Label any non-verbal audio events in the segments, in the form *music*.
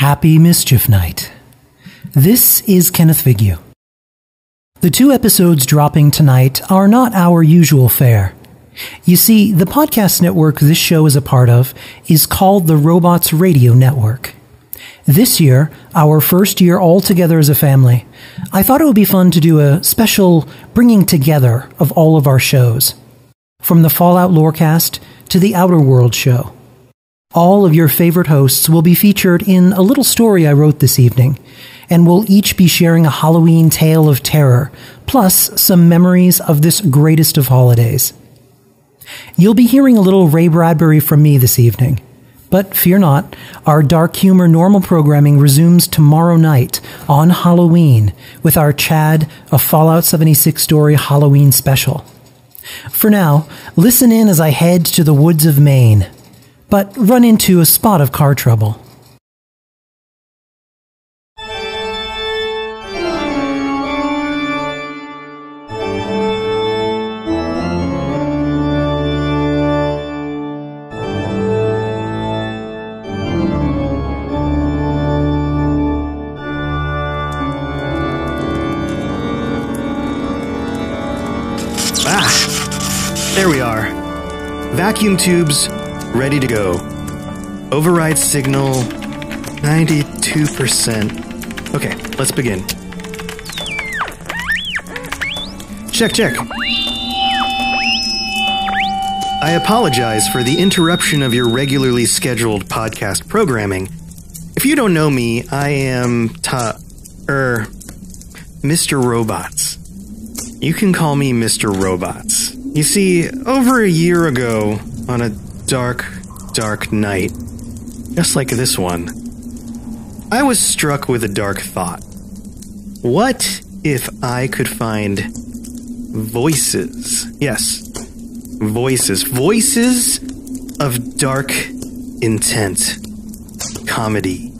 Happy Mischief Night. This is Kenneth Vigue. The two episodes dropping tonight are not our usual fare. You see, the podcast network this show is a part of is called the Robots Radio Network. This year, our first year all together as a family, I thought it would be fun to do a special bringing together of all of our shows. From the Fallout Lorecast to the Outer World show. All of your favorite hosts will be featured in a little story I wrote this evening, and we'll each be sharing a Halloween tale of terror, plus some memories of this greatest of holidays. You'll be hearing a little Ray Bradbury from me this evening. But fear not, our dark humor normal programming resumes tomorrow night on Halloween with our Chad, a Fallout 76 story Halloween special. For now, listen in as I head to the woods of Maine but run into a spot of car trouble. Ah, there we are. Vacuum tubes ready to go. Override signal 92%. Okay, let's begin. Check, check. I apologize for the interruption of your regularly scheduled podcast programming. If you don't know me, I am Ta. Er. Mr. Robots. You can call me Mr. Robots. You see, over a year ago, on a dark, dark night, just like this one, I was struck with a dark thought. What if I could find voices? Yes, voices. Voices of dark intent, comedy.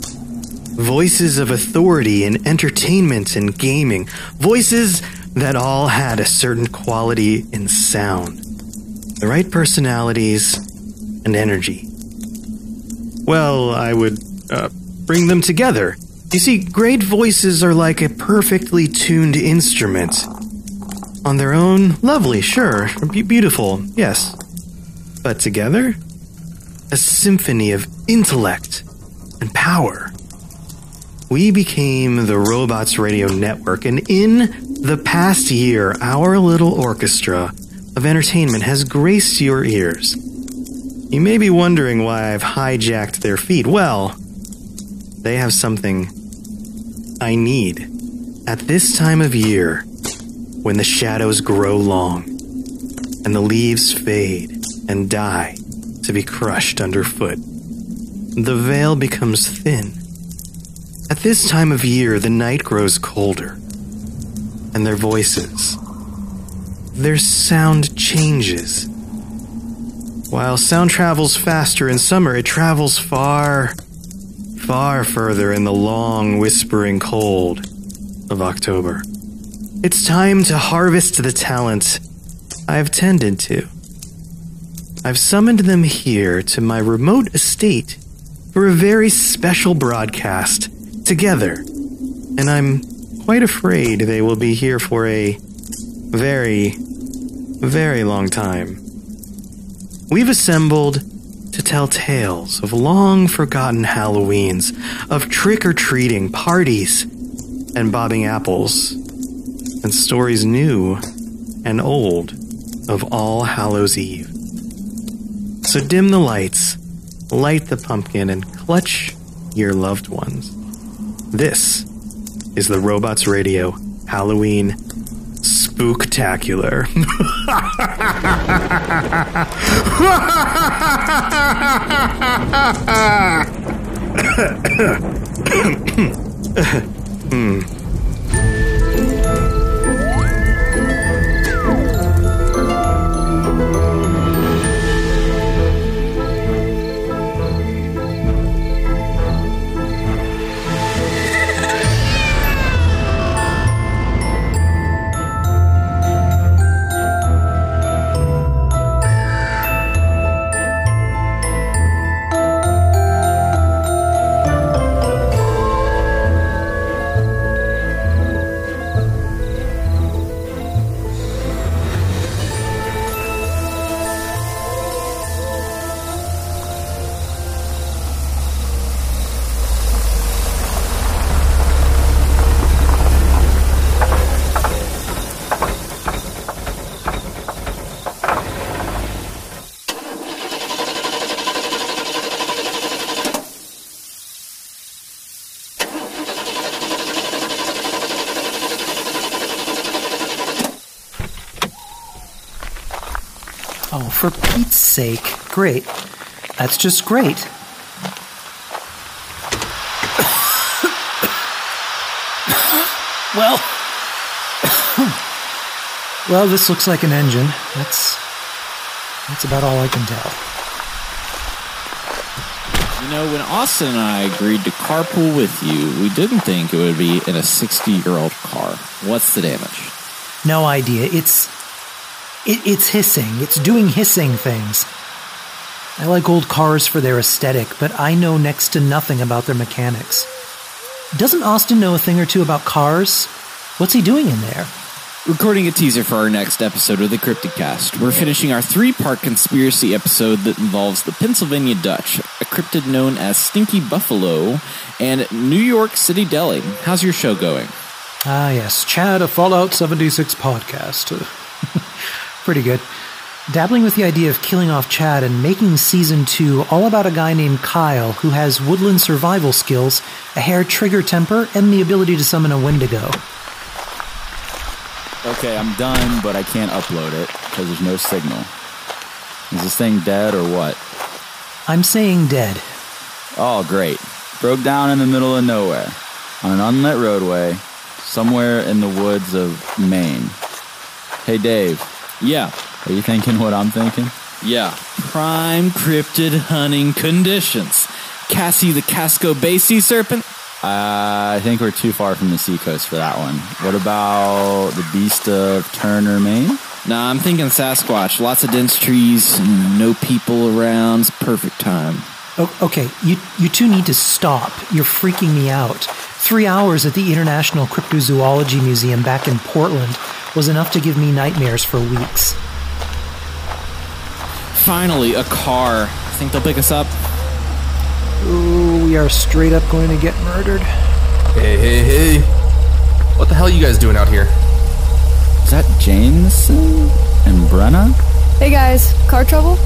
Voices of authority in entertainment and gaming. Voices that all had a certain quality in sound. The right personalities and energy. Well, I would uh, bring them together. You see, great voices are like a perfectly tuned instrument. On their own, lovely, sure, be- beautiful, yes. But together, a symphony of intellect and power. We became the Robots Radio Network, and in the past year, our little orchestra of entertainment has graced your ears. You may be wondering why I've hijacked their feed. Well, they have something I need at this time of year when the shadows grow long and the leaves fade and die to be crushed underfoot. The veil becomes thin. At this time of year, the night grows colder, and their voices, their sound changes while sound travels faster in summer, it travels far, far further in the long, whispering cold of October. It's time to harvest the talent I've tended to. I've summoned them here to my remote estate for a very special broadcast together, and I'm quite afraid they will be here for a very, very long time. We've assembled to tell tales of long forgotten Halloweens, of trick or treating, parties, and bobbing apples, and stories new and old of All Hallows Eve. So dim the lights, light the pumpkin, and clutch your loved ones. This is the Robots Radio Halloween spooktacular. *laughs* *laughs* *laughs* hmm. Sake. Great. That's just great. *coughs* well. *coughs* well, this looks like an engine. That's. That's about all I can tell. You know, when Austin and I agreed to carpool with you, we didn't think it would be in a 60 year old car. What's the damage? No idea. It's. It, it's hissing. It's doing hissing things. I like old cars for their aesthetic, but I know next to nothing about their mechanics. Doesn't Austin know a thing or two about cars? What's he doing in there? Recording a teaser for our next episode of the Cryptid Cast. We're finishing our three part conspiracy episode that involves the Pennsylvania Dutch, a cryptid known as Stinky Buffalo, and New York City Deli. How's your show going? Ah, yes, Chad, a Fallout 76 podcast. *laughs* Pretty good. Dabbling with the idea of killing off Chad and making season two all about a guy named Kyle who has woodland survival skills, a hair trigger temper, and the ability to summon a Wendigo. Okay, I'm done, but I can't upload it because there's no signal. Is this thing dead or what? I'm saying dead. Oh, great. Broke down in the middle of nowhere on an unlit roadway somewhere in the woods of Maine. Hey, Dave, Yeah, are you thinking what I'm thinking? yeah. Prime cryptid hunting conditions. Cassie the Casco Bay Sea Serpent? Uh, I think we're too far from the seacoast for that one. What about the beast of Turner, Maine? Nah, I'm thinking Sasquatch. Lots of dense trees, no people around. It's perfect time. O- okay, you, you two need to stop. You're freaking me out. Three hours at the International Cryptozoology Museum back in Portland was enough to give me nightmares for weeks. Finally, a car. I think they'll pick us up? Ooh, we are straight up going to get murdered. Hey, hey, hey. What the hell are you guys doing out here? Is that Jameson and Brenna? Hey guys, car trouble?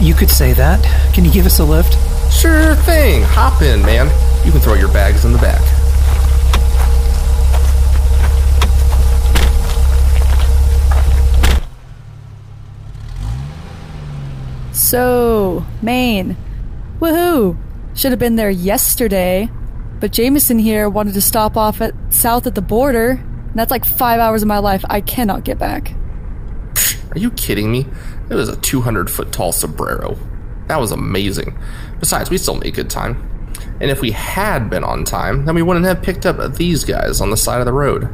You could say that. Can you give us a lift? Sure thing. Hop in, man. You can throw your bags in the back. So, Maine. Woohoo! Should have been there yesterday, but Jameson here wanted to stop off at south at the border. and That's like five hours of my life I cannot get back. Are you kidding me? It was a 200 foot tall sombrero. That was amazing. Besides, we still made good time. And if we had been on time, then we wouldn't have picked up these guys on the side of the road.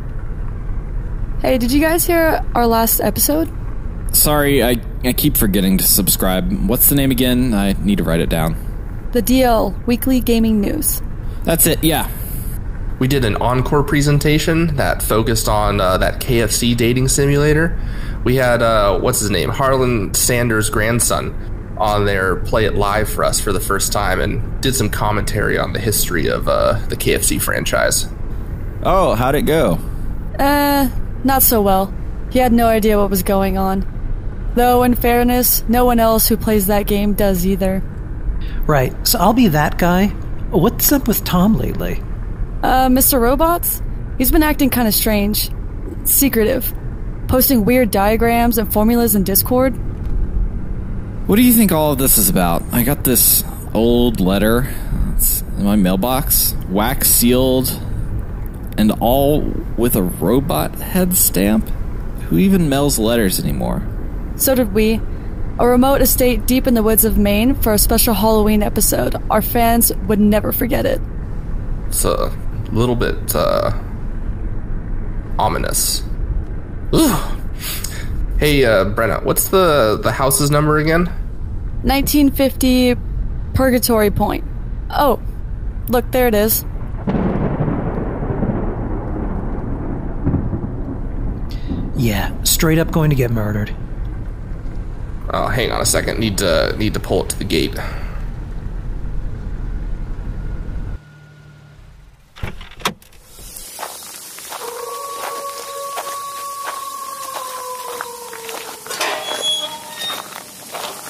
Hey, did you guys hear our last episode? Sorry, I, I keep forgetting to subscribe. What's the name again? I need to write it down. The DL Weekly Gaming News. That's it, yeah. We did an encore presentation that focused on uh, that KFC dating simulator. We had, uh, what's his name? Harland Sanders' grandson on there play it live for us for the first time and did some commentary on the history of uh, the KFC franchise. Oh, how'd it go? Uh, not so well. He had no idea what was going on. Though, in fairness, no one else who plays that game does either. Right, so I'll be that guy. What's up with Tom lately? Uh, Mr. Robots? He's been acting kind of strange. Secretive. Posting weird diagrams and formulas in Discord. What do you think all of this is about? I got this old letter it's in my mailbox, wax sealed, and all with a robot head stamp. Who even mails letters anymore? So did we. A remote estate deep in the woods of Maine for a special Halloween episode. Our fans would never forget it. It's a little bit uh, ominous. Ugh. Hey, uh, Brenna, what's the, the house's number again? 1950 Purgatory Point. Oh, look, there it is. Yeah, straight up going to get murdered. Oh, hang on a second. Need to need to pull it to the gate.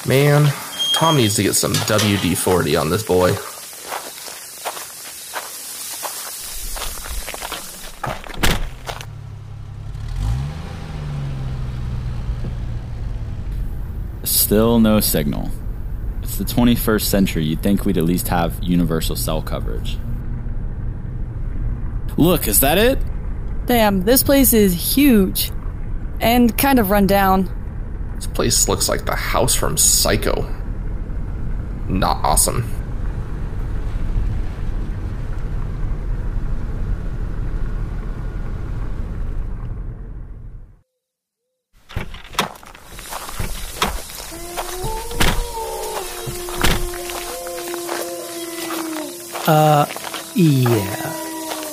Man, Tom needs to get some WD 40 on this boy. Still no signal. It's the 21st century. You'd think we'd at least have universal cell coverage. Look, is that it? Damn, this place is huge. And kind of run down. This place looks like the house from Psycho. Not awesome. Uh, yeah.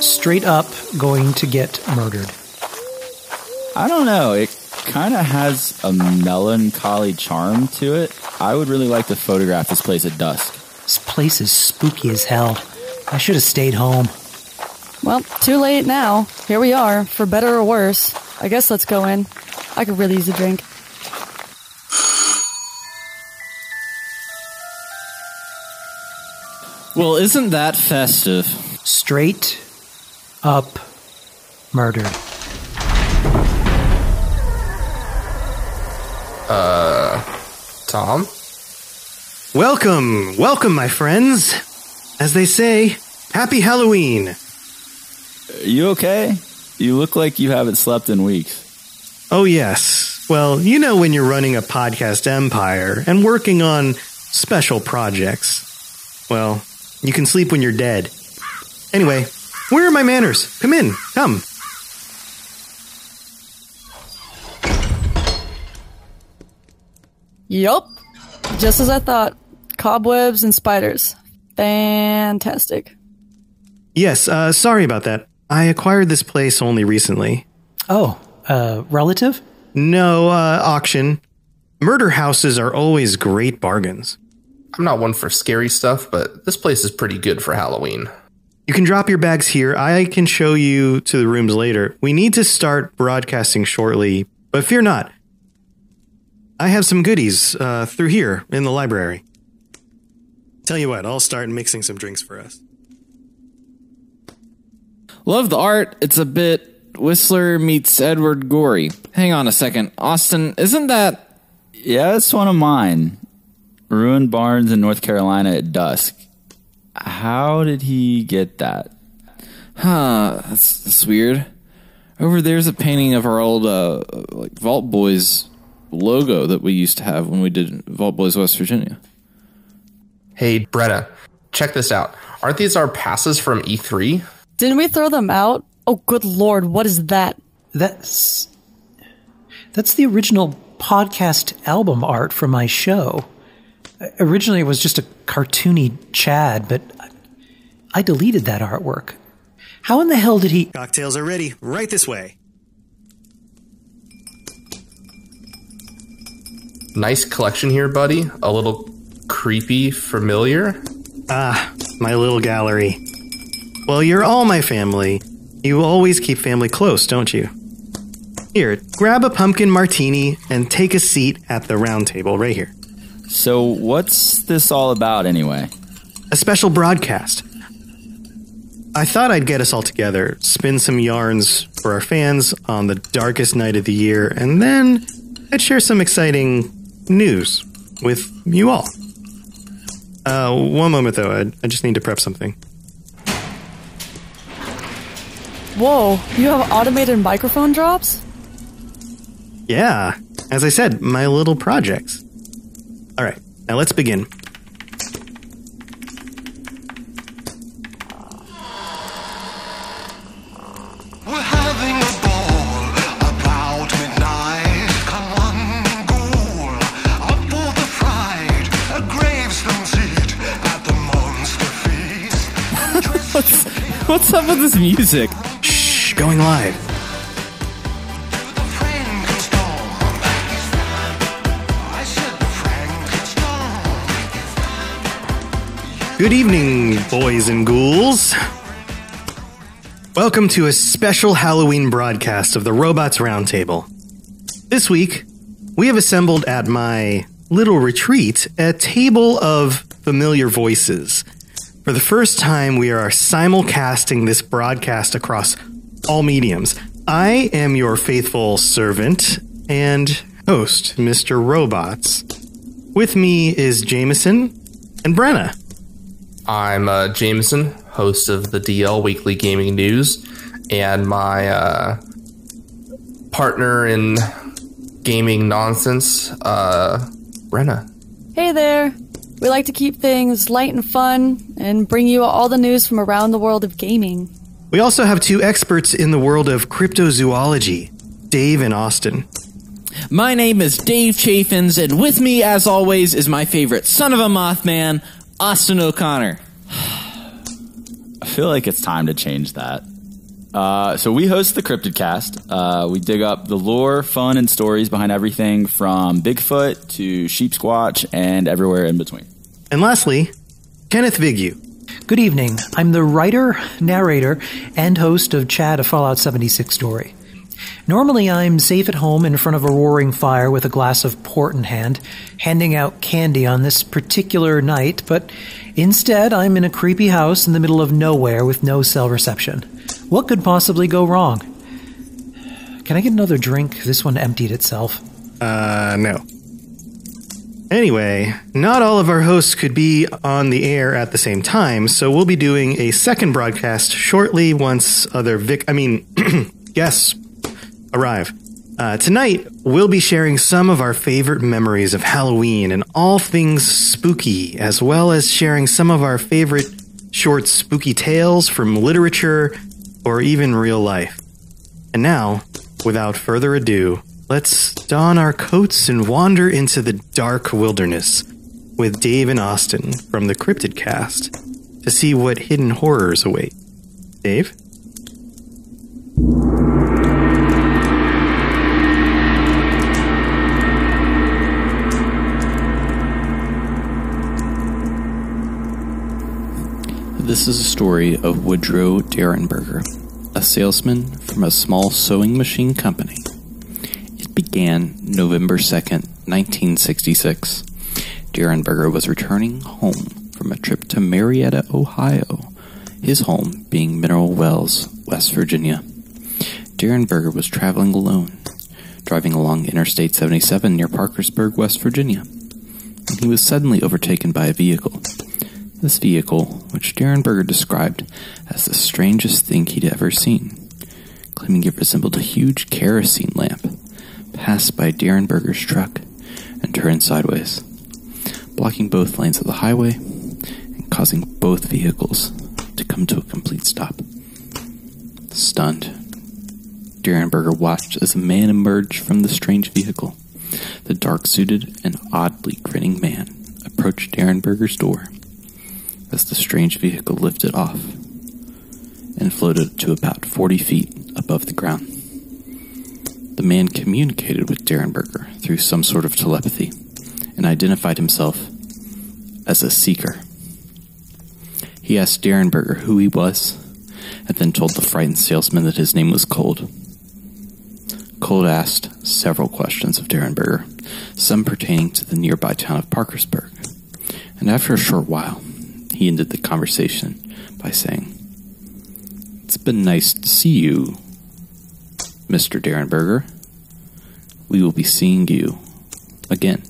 Straight up going to get murdered. I don't know. It kind of has a melancholy charm to it. I would really like to photograph this place at dusk. This place is spooky as hell. I should have stayed home. Well, too late now. Here we are, for better or worse. I guess let's go in. I could really use a drink. Well, isn't that festive? Straight up murdered. Uh, Tom? Welcome, welcome, my friends. As they say, happy Halloween. Are you okay? You look like you haven't slept in weeks. Oh, yes. Well, you know when you're running a podcast empire and working on special projects. Well, you can sleep when you're dead. Anyway, where are my manners? Come in, come. Yup. Just as I thought. Cobwebs and spiders. Fantastic. Yes, uh, sorry about that. I acquired this place only recently. Oh, uh, relative? No, uh, auction. Murder houses are always great bargains. I'm not one for scary stuff, but this place is pretty good for Halloween. You can drop your bags here. I can show you to the rooms later. We need to start broadcasting shortly, but fear not. I have some goodies uh, through here in the library. Tell you what, I'll start mixing some drinks for us. Love the art. It's a bit Whistler meets Edward Gorey. Hang on a second. Austin, isn't that. Yeah, it's one of mine. Ruined barns in North Carolina at dusk. How did he get that? Huh, that's, that's weird. Over there's a painting of our old, uh, like, Vault Boys logo that we used to have when we did Vault Boys West Virginia. Hey, Brenna, check this out. Aren't these our passes from E E3? Didn't we throw them out? Oh, good lord, what is that? That's. That's the original podcast album art for my show. Originally, it was just a cartoony Chad, but I deleted that artwork. How in the hell did he. Cocktails are ready, right this way. Nice collection here, buddy. A little creepy, familiar. Ah, my little gallery. Well, you're all my family. You always keep family close, don't you? Here, grab a pumpkin martini and take a seat at the round table right here. So, what's this all about anyway? A special broadcast. I thought I'd get us all together, spin some yarns for our fans on the darkest night of the year, and then I'd share some exciting news with you all. Uh, one moment though, I, I just need to prep something. Whoa, you have automated microphone drops? Yeah, as I said, my little projects. All right, now let's begin. We're having a ball about midnight. Come on, ghoul, up for the fright. A gravestone seat at the monster feast. *laughs* What's up with this music? Shh, going live. Good evening, boys and ghouls. Welcome to a special Halloween broadcast of the Robots Roundtable. This week, we have assembled at my little retreat a table of familiar voices. For the first time, we are simulcasting this broadcast across all mediums. I am your faithful servant and host, Mr. Robots. With me is Jameson and Brenna. I'm uh, Jameson, host of the DL Weekly Gaming News, and my uh, partner in gaming nonsense, uh, Brenna. Hey there. We like to keep things light and fun and bring you all the news from around the world of gaming. We also have two experts in the world of cryptozoology, Dave and Austin. My name is Dave Chaffins, and with me, as always, is my favorite son of a Mothman, Austin O'Connor. *sighs* I feel like it's time to change that. Uh, so we host the Cryptid Cast. Uh, we dig up the lore, fun, and stories behind everything from Bigfoot to Sheepsquatch and everywhere in between. And lastly, Kenneth Vigue. Good evening. I'm the writer, narrator, and host of Chad, a Fallout 76 story. Normally, I'm safe at home in front of a roaring fire with a glass of port in hand, handing out candy on this particular night, but instead, I'm in a creepy house in the middle of nowhere with no cell reception. What could possibly go wrong? Can I get another drink? This one emptied itself. Uh, no. Anyway, not all of our hosts could be on the air at the same time, so we'll be doing a second broadcast shortly once other Vic, I mean, *clears throat* guests arrive. Uh, tonight, we'll be sharing some of our favorite memories of Halloween and all things spooky, as well as sharing some of our favorite short spooky tales from literature or even real life. And now, without further ado, let's don our coats and wander into the dark wilderness with Dave and Austin from the Cryptid Cast to see what hidden horrors await. Dave? This is a story of Woodrow Derenberger, a salesman from a small sewing machine company. It began November 2nd, 1966. Derenberger was returning home from a trip to Marietta, Ohio, his home being Mineral Wells, West Virginia. Derenberger was traveling alone, driving along Interstate 77 near Parkersburg, West Virginia, when he was suddenly overtaken by a vehicle. This vehicle, which Derenberger described as the strangest thing he'd ever seen, claiming it resembled a huge kerosene lamp, passed by Derenberger's truck and turned sideways, blocking both lanes of the highway and causing both vehicles to come to a complete stop. Stunned, Derenberger watched as a man emerged from the strange vehicle. The dark suited and oddly grinning man approached Derenberger's door as the strange vehicle lifted off and floated to about 40 feet above the ground. The man communicated with Derenberger through some sort of telepathy and identified himself as a seeker. He asked Derenberger who he was and then told the frightened salesman that his name was Cold. Cold asked several questions of Derenberger, some pertaining to the nearby town of Parkersburg, and after a short while, he ended the conversation by saying, It's been nice to see you, Mr. Derenberger. We will be seeing you again.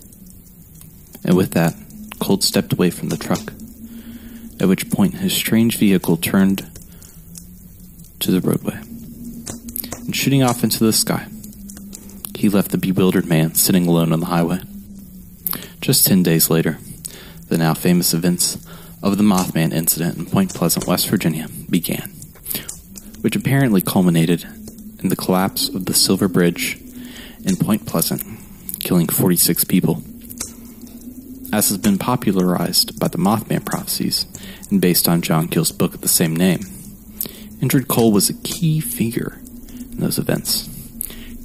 And with that, Cold stepped away from the truck, at which point his strange vehicle turned to the roadway. And shooting off into the sky, he left the bewildered man sitting alone on the highway. Just ten days later, the now famous events of the Mothman incident in Point Pleasant, West Virginia began, which apparently culminated in the collapse of the Silver Bridge in Point Pleasant, killing 46 people. As has been popularized by the Mothman prophecies and based on John Keel's book of the same name, Indrid Cold was a key figure in those events,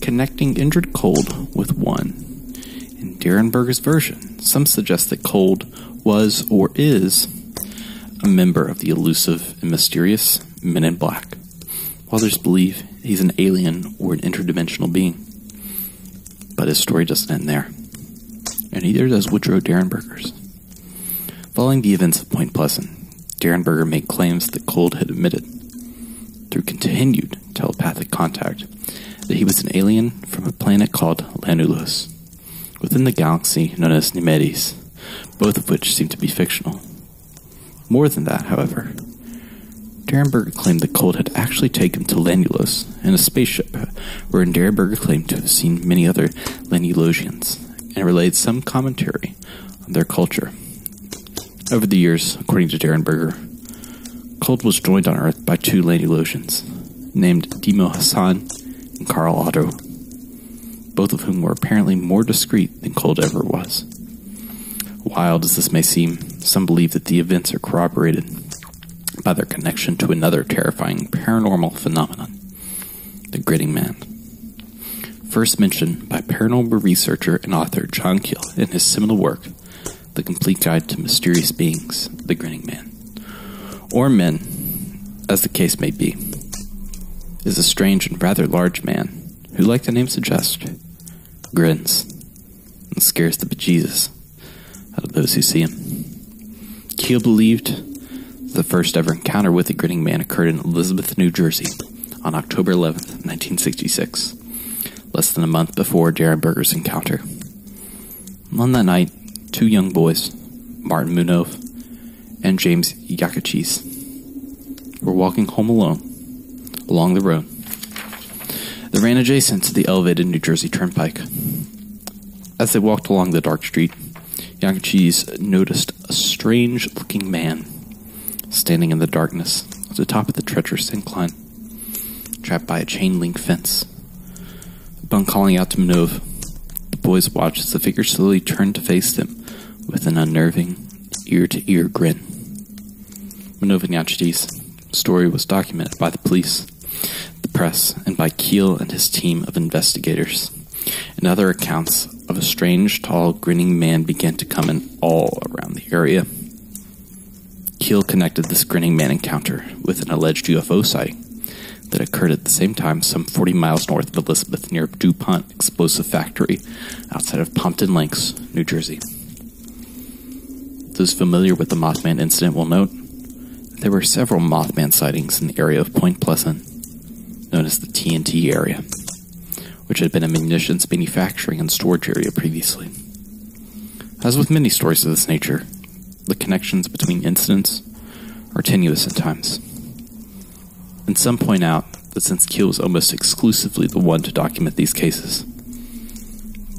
connecting Indrid Cold with one. In Derenberger's version, some suggest that Cold was or is a member of the elusive and mysterious Men in Black, while others believe he's an alien or an interdimensional being. But his story doesn't end there, and neither does Woodrow Derenberger's. Following the events of Point Pleasant, Derenberger made claims that Cold had admitted, through continued telepathic contact, that he was an alien from a planet called Lanulos, within the galaxy known as Nemedes, both of which seem to be fictional. More than that, however, Derenberger claimed that Cold had actually taken to Lanulos in a spaceship, wherein Derenberger claimed to have seen many other Lanulosians and relayed some commentary on their culture. Over the years, according to Derenberger, Cold was joined on Earth by two Lanulosians, named Demo Hassan and Karl Ardo, both of whom were apparently more discreet than Cold ever was. Wild as this may seem, some believe that the events are corroborated by their connection to another terrifying paranormal phenomenon the grinning man. First mentioned by paranormal researcher and author John Keel in his seminal work, The Complete Guide to Mysterious Beings, The Grinning Man. Or men, as the case may be, is a strange and rather large man who, like the name suggests, grins and scares the bejesus those who see him. Keel believed the first ever encounter with the grinning man occurred in Elizabeth, New Jersey on October 11, 1966, less than a month before Derenberger's encounter. On that night, two young boys, Martin Munov and James Yanchitis, were walking home alone along the road that ran adjacent to the elevated New Jersey Turnpike. As they walked along the dark street, Yanchitis noticed a strange looking man standing in the darkness at the top of the treacherous incline, trapped by a chain link fence. Upon calling out to Munov, the boys watched as the figure slowly turned to face them with an unnerving, ear to ear grin. Munov and Yachi's story was documented by the police, the press, and by Keel and his team of investigators. And other accounts of a strange, tall, grinning man began to come in all around the area. Keel connected this grinning man encounter with an alleged UFO sighting that occurred at the same time some 40 miles north of Elizabeth near DuPont Explosive Factory outside of Pompton Lakes, New Jersey. Those familiar with the Mothman incident will note that there were several Mothman sightings in the area of Point Pleasant, known as the TNT area, which had been a munitions manufacturing and storage area previously. As with many stories of this nature, the connections between incidents are tenuous at times. And some point out that since Keel was almost exclusively the one to document these cases,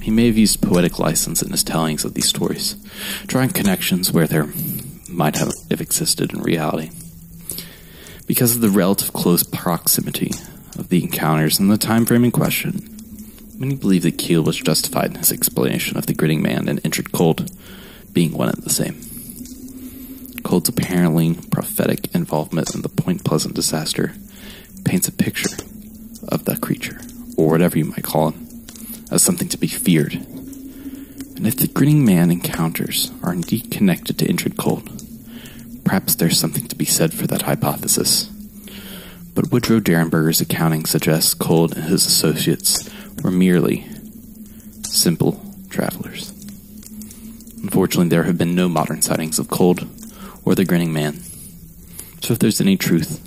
he may have used poetic license in his tellings of these stories, drawing connections where there might have existed in reality. Because of the relative close proximity of the encounters and the time frame in question, many believe that Keel was justified in his explanation of the grinning man and Indrid Cold being one and the same. Cold's apparently prophetic involvement in the Point Pleasant disaster paints a picture of that creature, or whatever you might call him, as something to be feared. And if the grinning man encounters are indeed connected to Indrid Cold, perhaps there's something to be said for that hypothesis. But Woodrow Derenberger's accounting suggests Cold and his associates were merely simple travelers. Unfortunately, there have been no modern sightings of Cold or the grinning man. So if there's any truth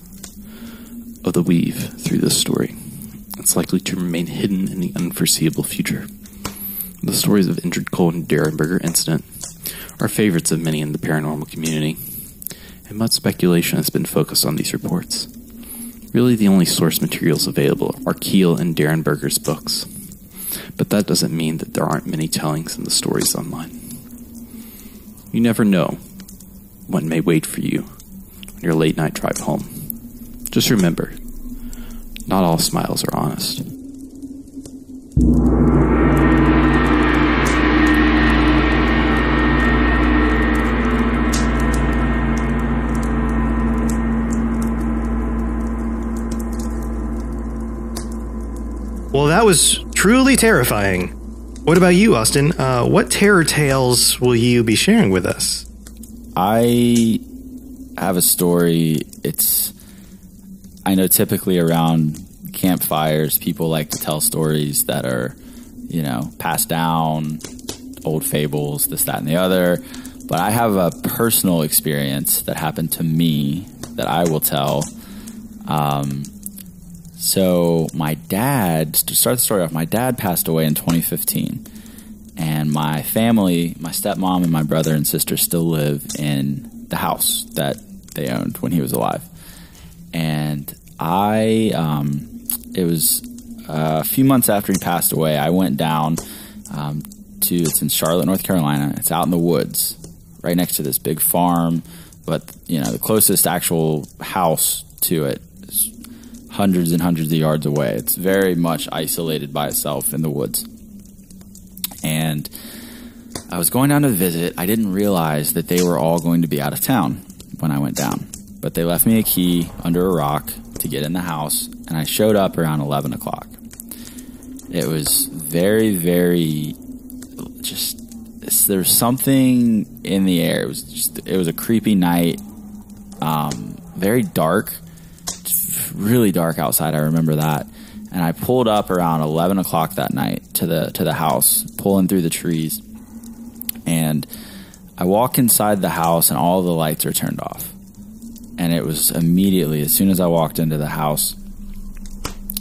of the weave through this story, it's likely to remain hidden in the unforeseeable future. The stories of Indrid Cold and Derenberger incident are favorites of many in the paranormal community, and much speculation has been focused on these reports. Really, the only source materials available are Keel and Derenberger's books, but that doesn't mean that there aren't many tellings in the stories online. You never know what may wait for you on your late night drive home. Just remember, not all smiles are honest. Well, that was truly terrifying. What about you, Austin? Uh, what terror tales will you be sharing with us? I have a story. It's, I know typically around campfires, people like to tell stories that are, you know, passed down, old fables, this, that, and the other. But I have a personal experience that happened to me that I will tell. Um, so my dad, to start the story off, my dad passed away in 2015. and my family, my stepmom and my brother and sister still live in the house that they owned when he was alive. And I, um, it was a few months after he passed away, I went down um, to, it's in Charlotte, North Carolina. It's out in the woods, right next to this big farm. But, you know, the closest actual house to it hundreds and hundreds of yards away. It's very much isolated by itself in the woods. And I was going down to visit. I didn't realize that they were all going to be out of town when I went down. But they left me a key under a rock to get in the house, and I showed up around 11 o'clock. It was very, very just there was something in the air. It was just it was a creepy night, um, very dark, really dark outside. I remember that, and I pulled up around eleven o'clock that night to the to the house, pulling through the trees, and I walk inside the house, and all the lights are turned off, and it was immediately as soon as I walked into the house,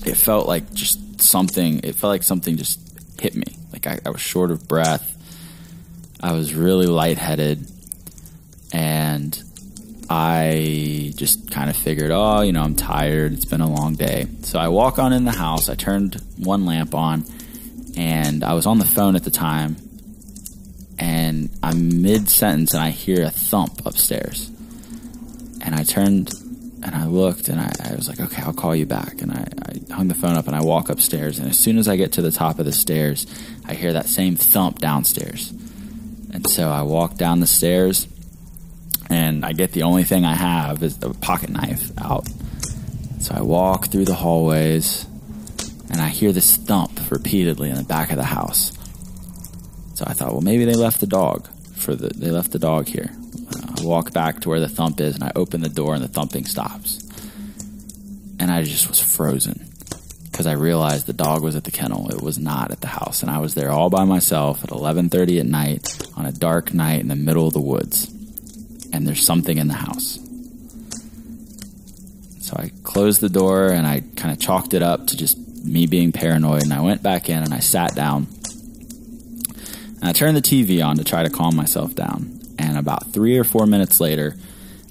it felt like just something. It felt like something just hit me. Like I, I was short of breath. I was really lightheaded, and I just kind of figured, oh, you know, I'm tired. It's been a long day. So I walk on in the house. I turned one lamp on, and I was on the phone at the time. And I'm mid sentence, and I hear a thump upstairs. And I turned and I looked, and I, I was like, okay, I'll call you back. And I, I hung the phone up, and I walk upstairs. And as soon as I get to the top of the stairs, I hear that same thump downstairs. And so I walk down the stairs, and I get the only thing I have is a pocket knife out. So I walk through the hallways, and I hear this thump repeatedly in the back of the house. So I thought, well, maybe they left the dog for the they left the dog here. Uh, I walk back to where the thump is, and I open the door, and the thumping stops. And I just was frozen because I realized the dog was at the kennel. It was not at the house, and I was there all by myself at 11:30 at night on a dark night in the middle of the woods. And there's something in the house. So I closed the door and I kind of chalked it up to just me being paranoid. And I went back in and I sat down. And I turned the TV on to try to calm myself down. And about three or four minutes later,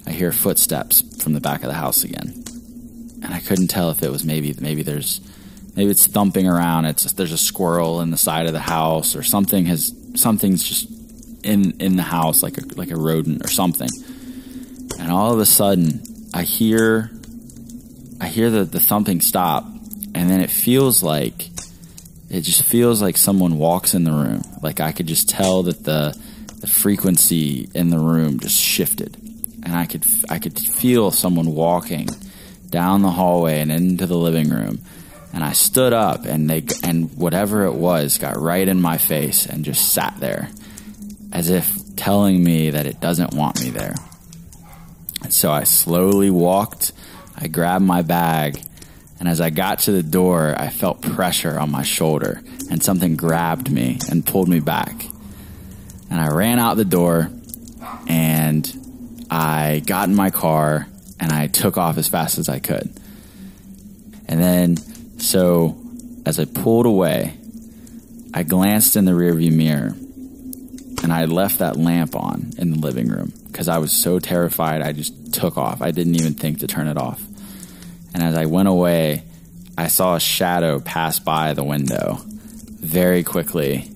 I hear footsteps from the back of the house again. And I couldn't tell if it was maybe maybe there's maybe it's thumping around. It's there's a squirrel in the side of the house or something has something's just in in the house like a like a rodent or something. And all of a sudden, I hear I hear the the thumping stop, and then it feels like it just feels like someone walks in the room. Like I could just tell that the the frequency in the room just shifted, and I could I could feel someone walking down the hallway and into the living room. And I stood up, and they and whatever it was got right in my face and just sat there, as if telling me that it doesn't want me there. And so I slowly walked. I grabbed my bag, and as I got to the door, I felt pressure on my shoulder, and something grabbed me and pulled me back. And I ran out the door, and I got in my car, and I took off as fast as I could. And then, so as I pulled away, I glanced in the rearview mirror, and I left that lamp on in the living room because I was so terrified. I just took off. I didn't even think to turn it off. And as I went away, I saw a shadow pass by the window very quickly.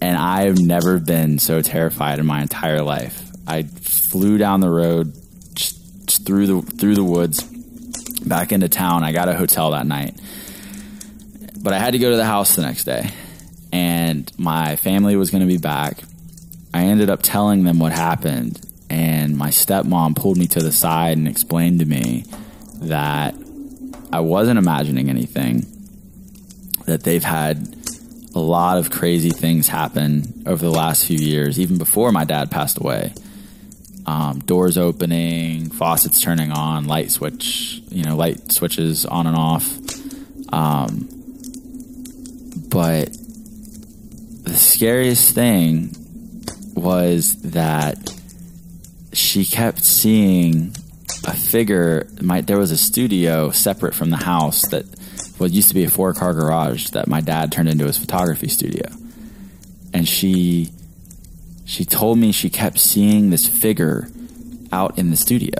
And I've never been so terrified in my entire life. I flew down the road just, just through the through the woods back into town. I got a hotel that night. But I had to go to the house the next day. And my family was going to be back. I ended up telling them what happened and my stepmom pulled me to the side and explained to me that I wasn't imagining anything, that they've had a lot of crazy things happen over the last few years, even before my dad passed away. Um, doors opening, faucets turning on, light switch, you know, light switches on and off. Um, but the scariest thing was that she kept seeing a figure. My, there was a studio separate from the house that what used to be a four car garage that my dad turned into his photography studio. And she she told me she kept seeing this figure out in the studio.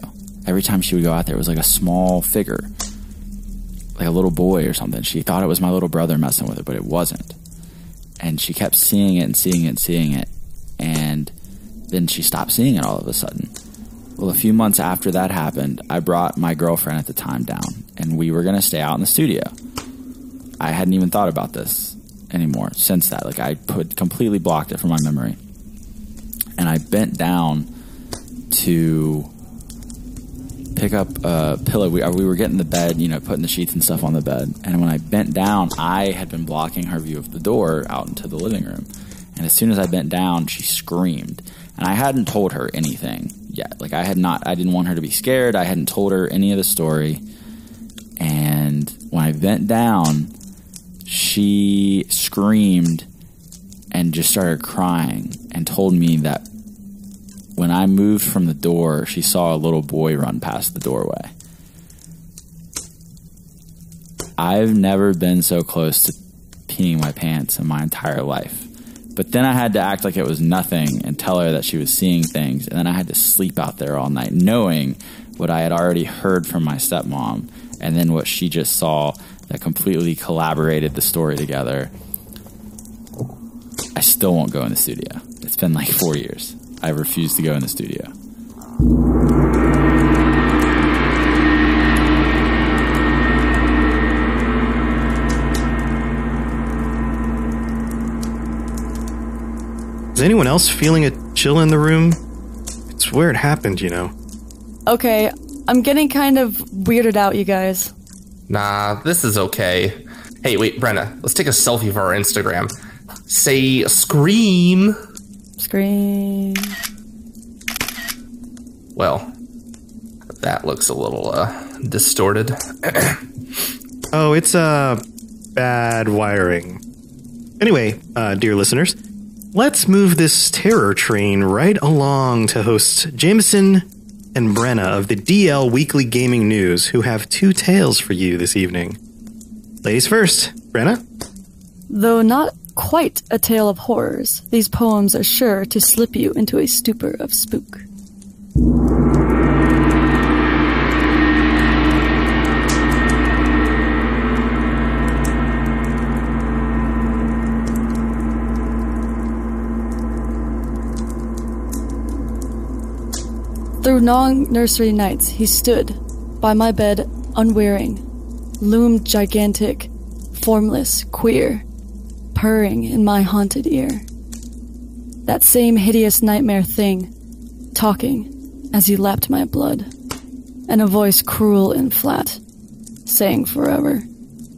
Every time she would go out there, it was like a small figure, like a little boy or something. She thought it was my little brother messing with her, but it wasn't. And she kept seeing it and seeing it and seeing it. And then she stopped seeing it all of a sudden. Well, a few months after that happened, I brought my girlfriend at the time down, and we were going to stay out in the studio. I hadn't even thought about this anymore since that. Like, I put completely blocked it from my memory. And I bent down to pick up a pillow. We, uh, we were getting the bed, you know, putting the sheets and stuff on the bed. And when I bent down, I had been blocking her view of the door out into the living room. And as soon as I bent down, she screamed. And I hadn't told her anything yet. Like, I had not, I didn't want her to be scared. I hadn't told her any of the story. And when I bent down, she screamed and just started crying and told me that when I moved from the door, she saw a little boy run past the doorway. I've never been so close to peeing my pants in my entire life. But then I had to act like it was nothing and tell her that she was seeing things. And then I had to sleep out there all night, knowing what I had already heard from my stepmom and then what she just saw that completely collaborated the story together. I still won't go in the studio. It's been like four years. I refuse to go in the studio. Is anyone else feeling a chill in the room? It's where it happened, you know. Okay, I'm getting kind of weirded out, you guys. Nah, this is okay. Hey, wait, Brenna, let's take a selfie for our Instagram. Say scream. Scream. Well, that looks a little uh, distorted. *clears throat* Oh, it's uh bad wiring. Anyway, uh, dear listeners, let's move this terror train right along to hosts Jameson and Brenna of the DL Weekly Gaming News, who have two tales for you this evening. Ladies first, Brenna. Though not quite a tale of horrors, these poems are sure to slip you into a stupor of spook. Through long nursery nights, he stood by my bed, unwearing, loomed gigantic, formless, queer, purring in my haunted ear. That same hideous nightmare thing, talking as he lapped my blood, and a voice cruel and flat, saying forever,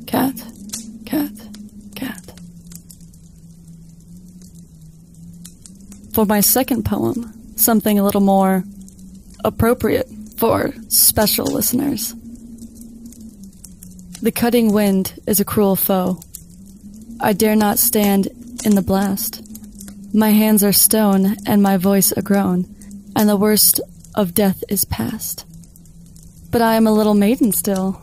Cat, cat, cat. For my second poem, something a little more appropriate for special listeners. The cutting wind is a cruel foe. I dare not stand in the blast. My hands are stone and my voice a groan, and the worst of death is past. But I am a little maiden still.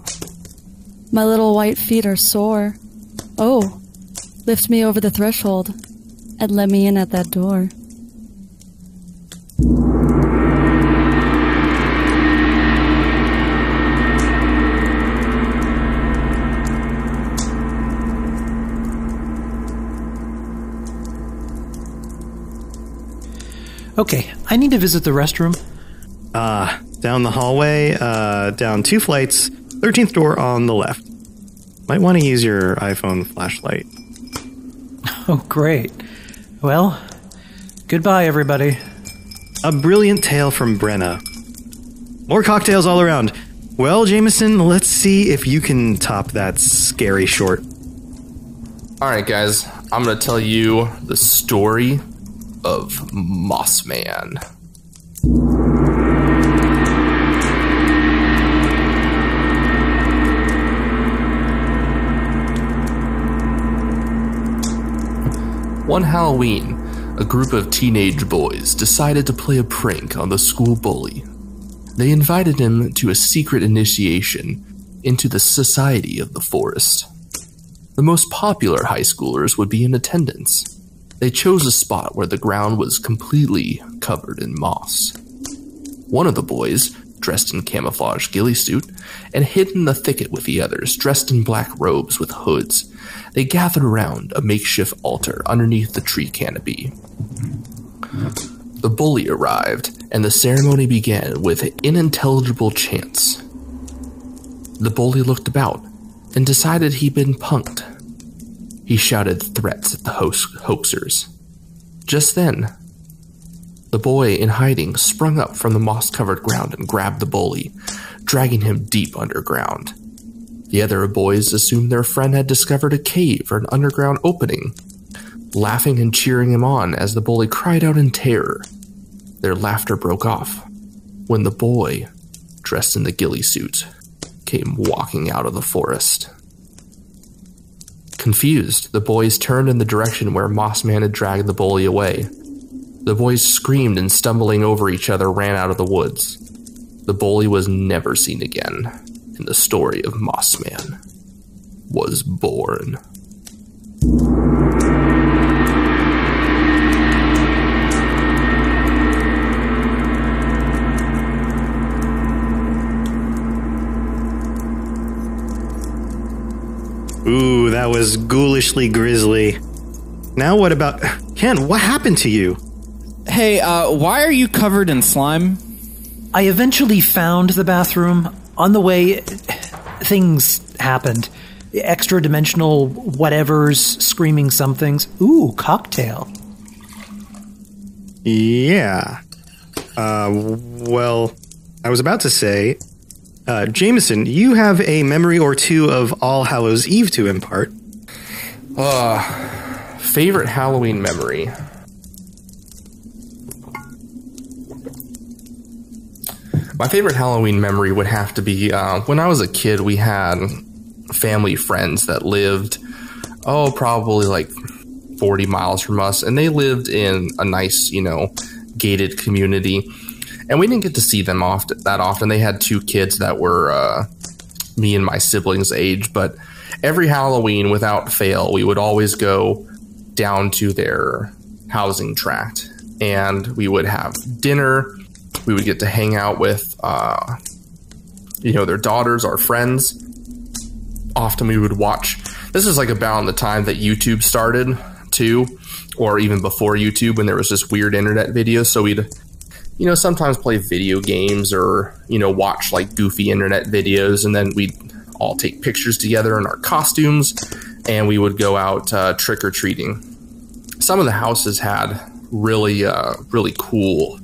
My little white feet are sore. Oh, lift me over the threshold and let me in at that door. Okay, I need to visit the restroom. Uh, down the hallway, uh, down two flights, 13th door on the left. Might want to use your iPhone flashlight. Oh, great. Well, goodbye, everybody. A brilliant tale from Brenna. More cocktails all around. Well, Jameson, let's see if you can top that scary short. All right, guys, I'm going to tell you the story of Mossman. One Halloween, a group of teenage boys decided to play a prank on the school bully. They invited him to a secret initiation into the Society of the Forest. The most popular high schoolers would be in attendance. They chose a spot where the ground was completely covered in moss. One of the boys, dressed in camouflage ghillie suit, and hid in the thicket with the others, dressed in black robes with hoods. They gathered around a makeshift altar underneath the tree canopy. The bully arrived, and the ceremony began with unintelligible chants. The bully looked about and decided he'd been punked. He shouted threats at the hoaxers. Just then, the boy in hiding sprung up from the moss covered ground and grabbed the bully, dragging him deep underground. The other boys assumed their friend had discovered a cave or an underground opening, laughing and cheering him on as the bully cried out in terror. Their laughter broke off when the boy, dressed in the ghillie suit, came walking out of the forest. Confused, the boys turned in the direction where Mossman had dragged the bully away. The boys screamed and stumbling over each other ran out of the woods. The bully was never seen again, and the story of Mossman was born. Ooh, that was ghoulishly grisly. Now what about Ken? What happened to you? Hey, uh, why are you covered in slime? I eventually found the bathroom. On the way, things happened. Extra dimensional whatevers, screaming somethings. Ooh, cocktail. Yeah. Uh, well, I was about to say, uh, Jameson, you have a memory or two of All Hallows Eve to impart. Uh, favorite Halloween memory? My favorite Halloween memory would have to be uh, when I was a kid. We had family friends that lived, oh, probably like 40 miles from us, and they lived in a nice, you know, gated community. And we didn't get to see them often, that often. They had two kids that were uh, me and my siblings' age, but every Halloween, without fail, we would always go down to their housing tract and we would have dinner. We would get to hang out with, uh, you know, their daughters, our friends. Often we would watch. This is like about the time that YouTube started, too, or even before YouTube when there was just weird internet videos. So we'd, you know, sometimes play video games or, you know, watch like goofy internet videos and then we'd all take pictures together in our costumes and we would go out uh, trick or treating. Some of the houses had really, uh, really cool,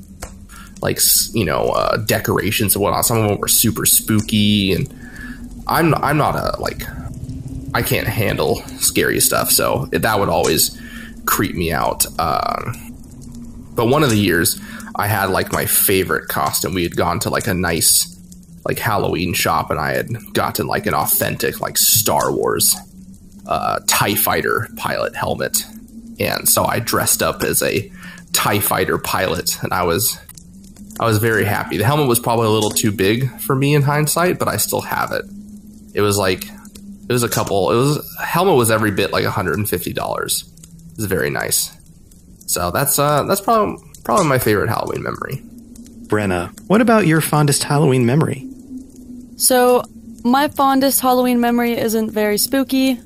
like you know, uh, decorations and whatnot. Some of them were super spooky, and I'm I'm not a like I can't handle scary stuff, so that would always creep me out. Uh, but one of the years, I had like my favorite costume. We had gone to like a nice like Halloween shop, and I had gotten like an authentic like Star Wars uh, Tie Fighter pilot helmet, and so I dressed up as a Tie Fighter pilot, and I was I was very happy. The helmet was probably a little too big for me in hindsight, but I still have it. It was like it was a couple. It was helmet was every bit like one hundred and fifty dollars. It was very nice. So that's uh that's probably probably my favorite Halloween memory. Brenna, what about your fondest Halloween memory? So, my fondest Halloween memory isn't very spooky.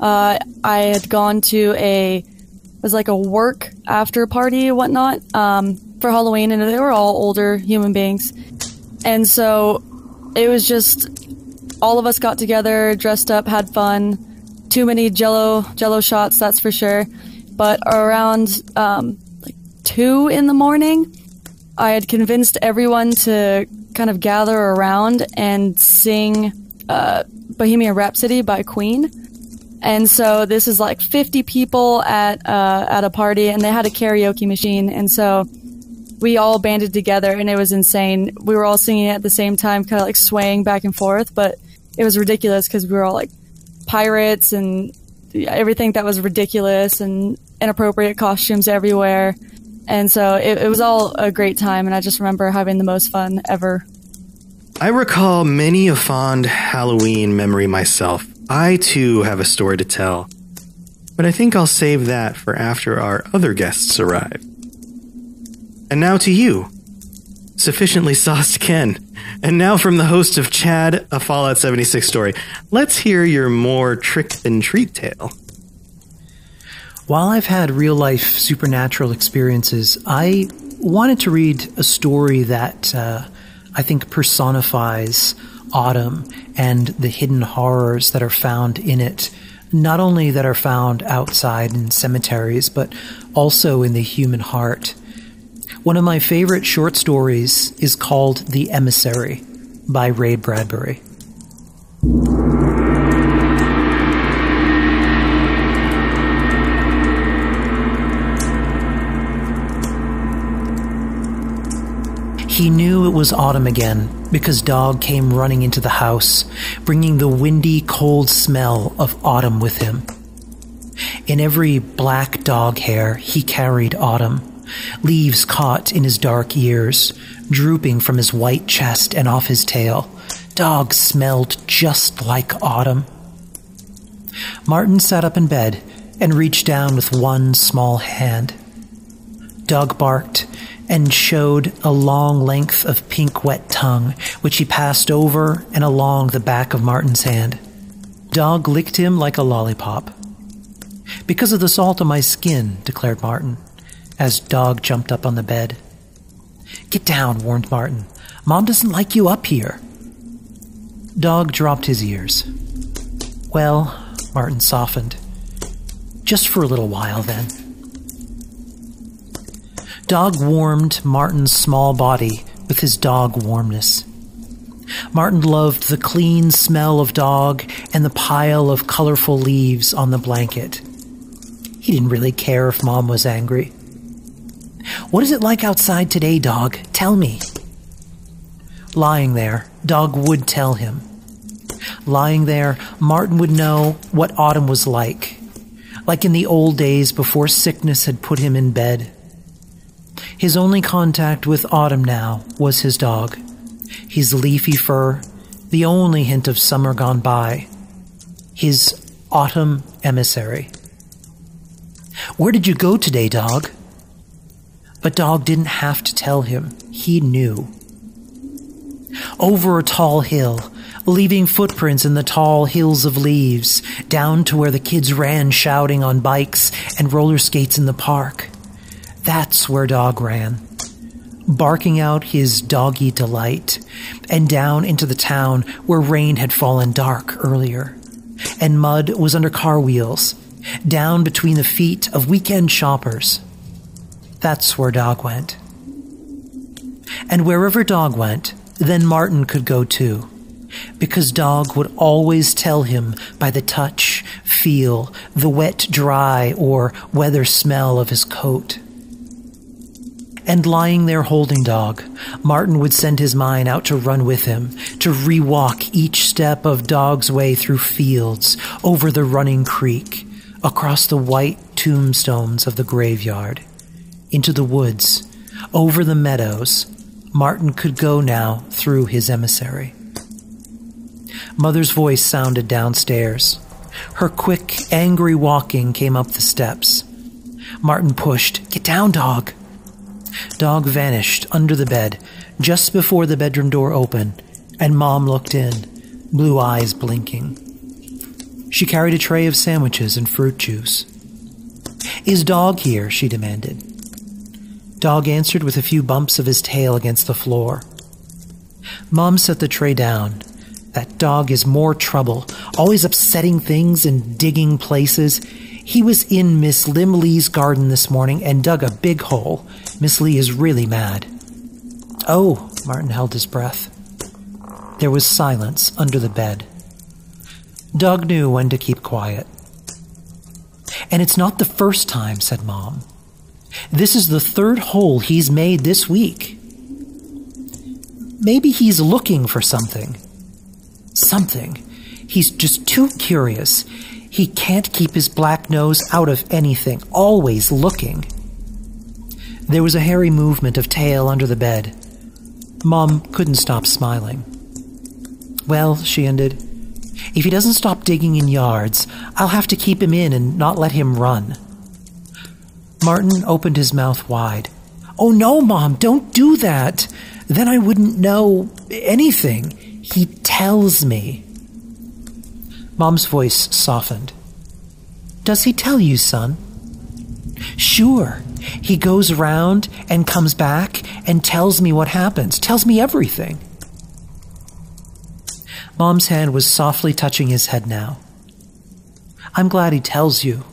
Uh, I had gone to a it was like a work after party whatnot um, for Halloween, and they were all older human beings, and so it was just all of us got together, dressed up, had fun. Too many Jello Jello shots, that's for sure. But around um, like two in the morning, I had convinced everyone to kind of gather around and sing uh, Bohemian Rhapsody by Queen. And so this is like 50 people at uh, at a party, and they had a karaoke machine, and so we all banded together, and it was insane. We were all singing at the same time, kind of like swaying back and forth, but it was ridiculous because we were all like pirates and everything that was ridiculous and inappropriate costumes everywhere. And so it, it was all a great time, and I just remember having the most fun ever. I recall many a fond Halloween memory myself. I too have a story to tell, but I think I'll save that for after our other guests arrive. And now to you, sufficiently *laughs* sauced Ken. And now from the host of Chad, a Fallout 76 story, let's hear your more trick than treat tale. While I've had real life supernatural experiences, I wanted to read a story that uh, I think personifies autumn and the hidden horrors that are found in it. Not only that are found outside in cemeteries, but also in the human heart. One of my favorite short stories is called The Emissary by Ray Bradbury. He knew it was autumn again because Dog came running into the house, bringing the windy, cold smell of autumn with him. In every black dog hair, he carried autumn, leaves caught in his dark ears, drooping from his white chest and off his tail. Dog smelled just like autumn. Martin sat up in bed and reached down with one small hand. Dog barked and showed a long length of pink wet tongue, which he passed over and along the back of Martin's hand. Dog licked him like a lollipop. Because of the salt on my skin, declared Martin, as Dog jumped up on the bed. Get down, warned Martin. Mom doesn't like you up here. Dog dropped his ears. Well, Martin softened. Just for a little while, then. Dog warmed Martin's small body with his dog warmness. Martin loved the clean smell of dog and the pile of colorful leaves on the blanket. He didn't really care if Mom was angry. What is it like outside today, dog? Tell me. Lying there, Dog would tell him. Lying there, Martin would know what autumn was like, like in the old days before sickness had put him in bed. His only contact with autumn now was his dog, his leafy fur, the only hint of summer gone by, his autumn emissary. Where did you go today, dog? But Dog didn't have to tell him. He knew. Over a tall hill, leaving footprints in the tall hills of leaves, down to where the kids ran shouting on bikes and roller skates in the park. That's where Dog ran, barking out his doggy delight, and down into the town where rain had fallen dark earlier, and mud was under car wheels, down between the feet of weekend shoppers. That's where Dog went. And wherever Dog went, then Martin could go too. Because Dog would always tell him by the touch, feel, the wet, dry, or weather smell of his coat. And lying there holding Dog, Martin would send his mind out to run with him, to rewalk each step of Dog's way through fields, over the running creek, across the white tombstones of the graveyard, into the woods, over the meadows. Martin could go now through his emissary. Mother's voice sounded downstairs. Her quick, angry walking came up the steps. Martin pushed, Get down, dog. Dog vanished under the bed just before the bedroom door opened, and Mom looked in, blue eyes blinking. She carried a tray of sandwiches and fruit juice. Is Dog here? she demanded. Dog answered with a few bumps of his tail against the floor. Mom set the tray down. That dog is more trouble, always upsetting things and digging places. He was in Miss Lim Lee's garden this morning and dug a big hole. Miss Lee is really mad. Oh, Martin held his breath. There was silence under the bed. Dog knew when to keep quiet. And it's not the first time, said Mom. This is the third hole he's made this week. Maybe he's looking for something. Something. He's just too curious. He can't keep his black nose out of anything, always looking. There was a hairy movement of tail under the bed. Mom couldn't stop smiling. Well, she ended, If he doesn't stop digging in yards, I'll have to keep him in and not let him run. Martin opened his mouth wide. Oh no, Mom, don't do that. Then I wouldn't know anything. He tells me. Mom's voice softened. Does he tell you, son? Sure. He goes around and comes back and tells me what happens, tells me everything. Mom's hand was softly touching his head now. I'm glad he tells you.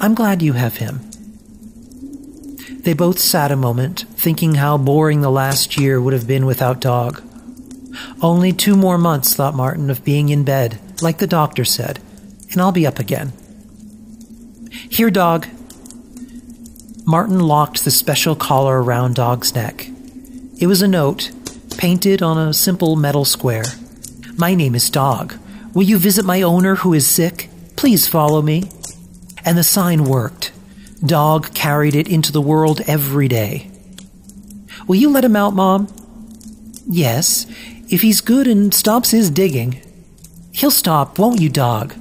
I'm glad you have him. They both sat a moment, thinking how boring the last year would have been without Dog. Only two more months, thought Martin, of being in bed, like the doctor said, and I'll be up again. Here, Dog. Martin locked the special collar around Dog's neck. It was a note, painted on a simple metal square. My name is Dog. Will you visit my owner who is sick? Please follow me. And the sign worked. Dog carried it into the world every day. Will you let him out, Mom? Yes, if he's good and stops his digging. He'll stop, won't you, Dog?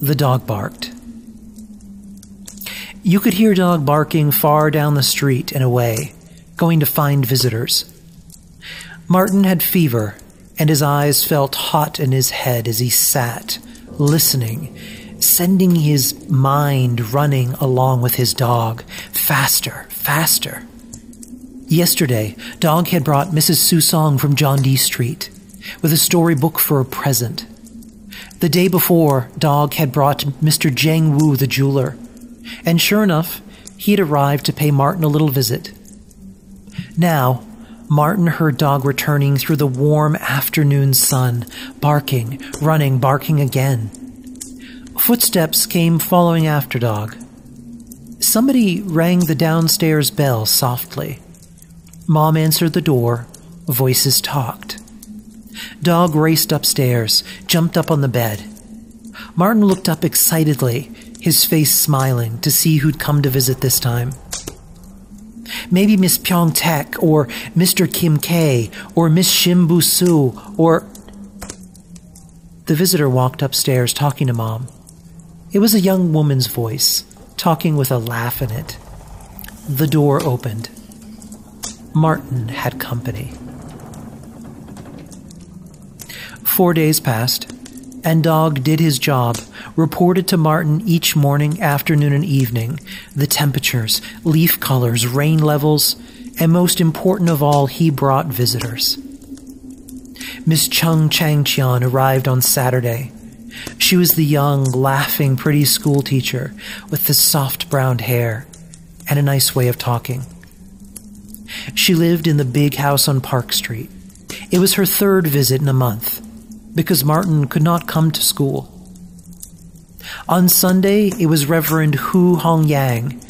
The dog barked. You could hear Dog barking far down the street and away, going to find visitors. Martin had fever and his eyes felt hot in his head as he sat, listening, sending his mind running along with his dog, faster, faster. Yesterday, Dog had brought Mrs. Susong from John D. Street with a storybook for a present. The day before, Dog had brought Mr. Jang Wu the jeweler, and sure enough, he had arrived to pay Martin a little visit. Now, Martin heard Dog returning through the warm afternoon sun, barking, running, barking again. Footsteps came following after Dog. Somebody rang the downstairs bell softly. Mom answered the door. Voices talked. Dog raced upstairs, jumped up on the bed. Martin looked up excitedly, his face smiling, to see who'd come to visit this time. Maybe Miss Pyong Tek or Mr. Kim K or Miss Shimbu Su or. The visitor walked upstairs talking to Mom. It was a young woman's voice, talking with a laugh in it. The door opened. Martin had company. Four days passed, and Dog did his job, reported to Martin each morning, afternoon, and evening the temperatures, leaf colors, rain levels, and most important of all, he brought visitors. Miss Chung Chang Chian arrived on Saturday. She was the young, laughing, pretty schoolteacher with the soft brown hair and a nice way of talking. She lived in the big house on Park Street. It was her third visit in a month because Martin could not come to school. On Sunday, it was Reverend Hu Hong Yang,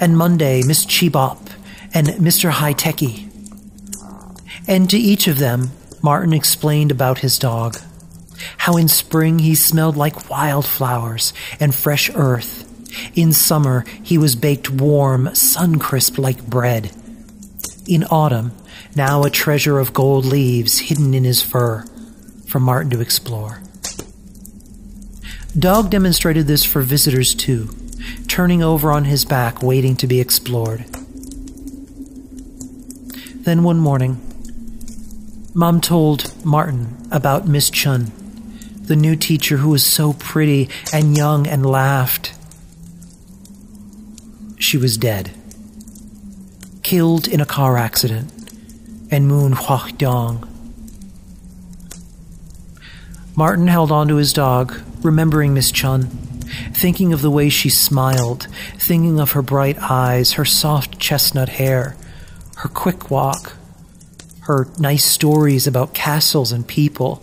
and Monday, Miss Chibop and Mr. Haiteki. And to each of them, Martin explained about his dog. How in spring he smelled like wildflowers and fresh earth. In summer, he was baked warm, sun crisp like bread. In autumn, now a treasure of gold leaves hidden in his fur for Martin to explore. Dog demonstrated this for visitors too, turning over on his back, waiting to be explored. Then one morning, Mom told Martin about Miss Chun, the new teacher who was so pretty and young and laughed. She was dead, killed in a car accident, and Moon Huah Dong. Martin held on to his dog, remembering Miss Chun, thinking of the way she smiled, thinking of her bright eyes, her soft chestnut hair, her quick walk, her nice stories about castles and people.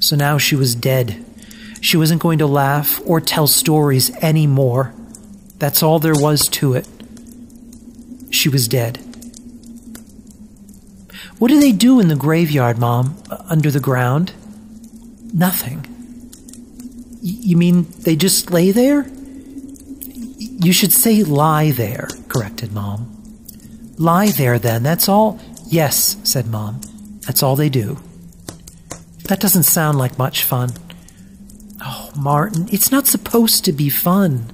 So now she was dead. She wasn't going to laugh or tell stories anymore. That's all there was to it. She was dead. What do they do in the graveyard, Mom? Uh, under the ground? Nothing. You mean they just lay there? You should say lie there, corrected Mom. Lie there then, that's all. Yes, said Mom. That's all they do. That doesn't sound like much fun. Oh, Martin, it's not supposed to be fun.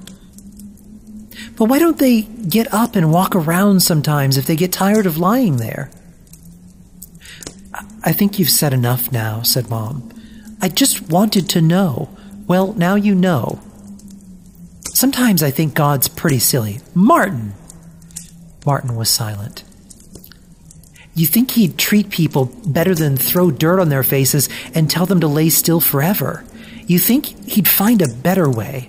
But why don't they get up and walk around sometimes if they get tired of lying there? I think you've said enough now, said Mom. I just wanted to know. Well, now you know. Sometimes I think God's pretty silly. Martin! Martin was silent. You think he'd treat people better than throw dirt on their faces and tell them to lay still forever? You think he'd find a better way?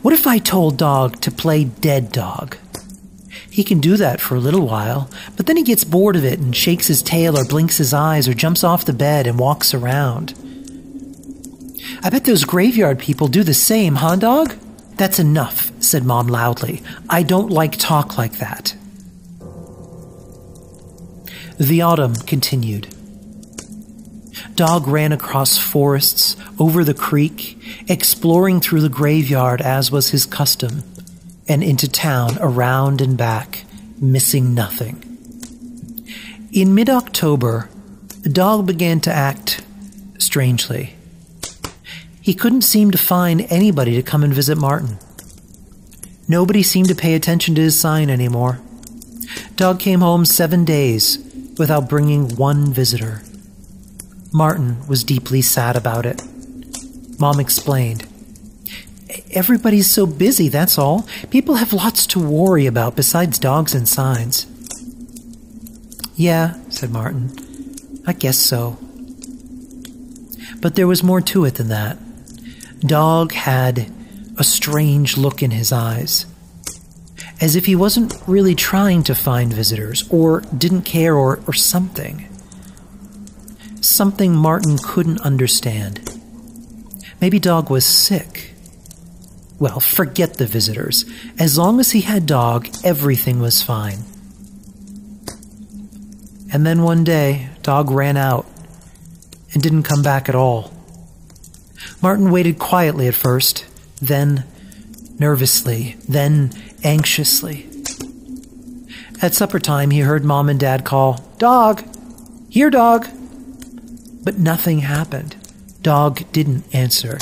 What if I told Dog to play dead dog? He can do that for a little while, but then he gets bored of it and shakes his tail or blinks his eyes or jumps off the bed and walks around. I bet those graveyard people do the same, huh, Dog? That's enough, said Mom loudly. I don't like talk like that. The autumn continued. Dog ran across forests, over the creek, exploring through the graveyard as was his custom, and into town around and back, missing nothing. In mid October, the Dog began to act strangely. He couldn't seem to find anybody to come and visit Martin. Nobody seemed to pay attention to his sign anymore. Dog came home seven days without bringing one visitor. Martin was deeply sad about it. Mom explained. Everybody's so busy, that's all. People have lots to worry about besides dogs and signs. Yeah, said Martin. I guess so. But there was more to it than that. Dog had a strange look in his eyes, as if he wasn't really trying to find visitors, or didn't care, or, or something. Something Martin couldn't understand. Maybe Dog was sick. Well, forget the visitors. As long as he had Dog, everything was fine. And then one day, Dog ran out and didn't come back at all. Martin waited quietly at first, then nervously, then anxiously. At supper time, he heard Mom and Dad call, Dog! Here, dog! But nothing happened. Dog didn't answer.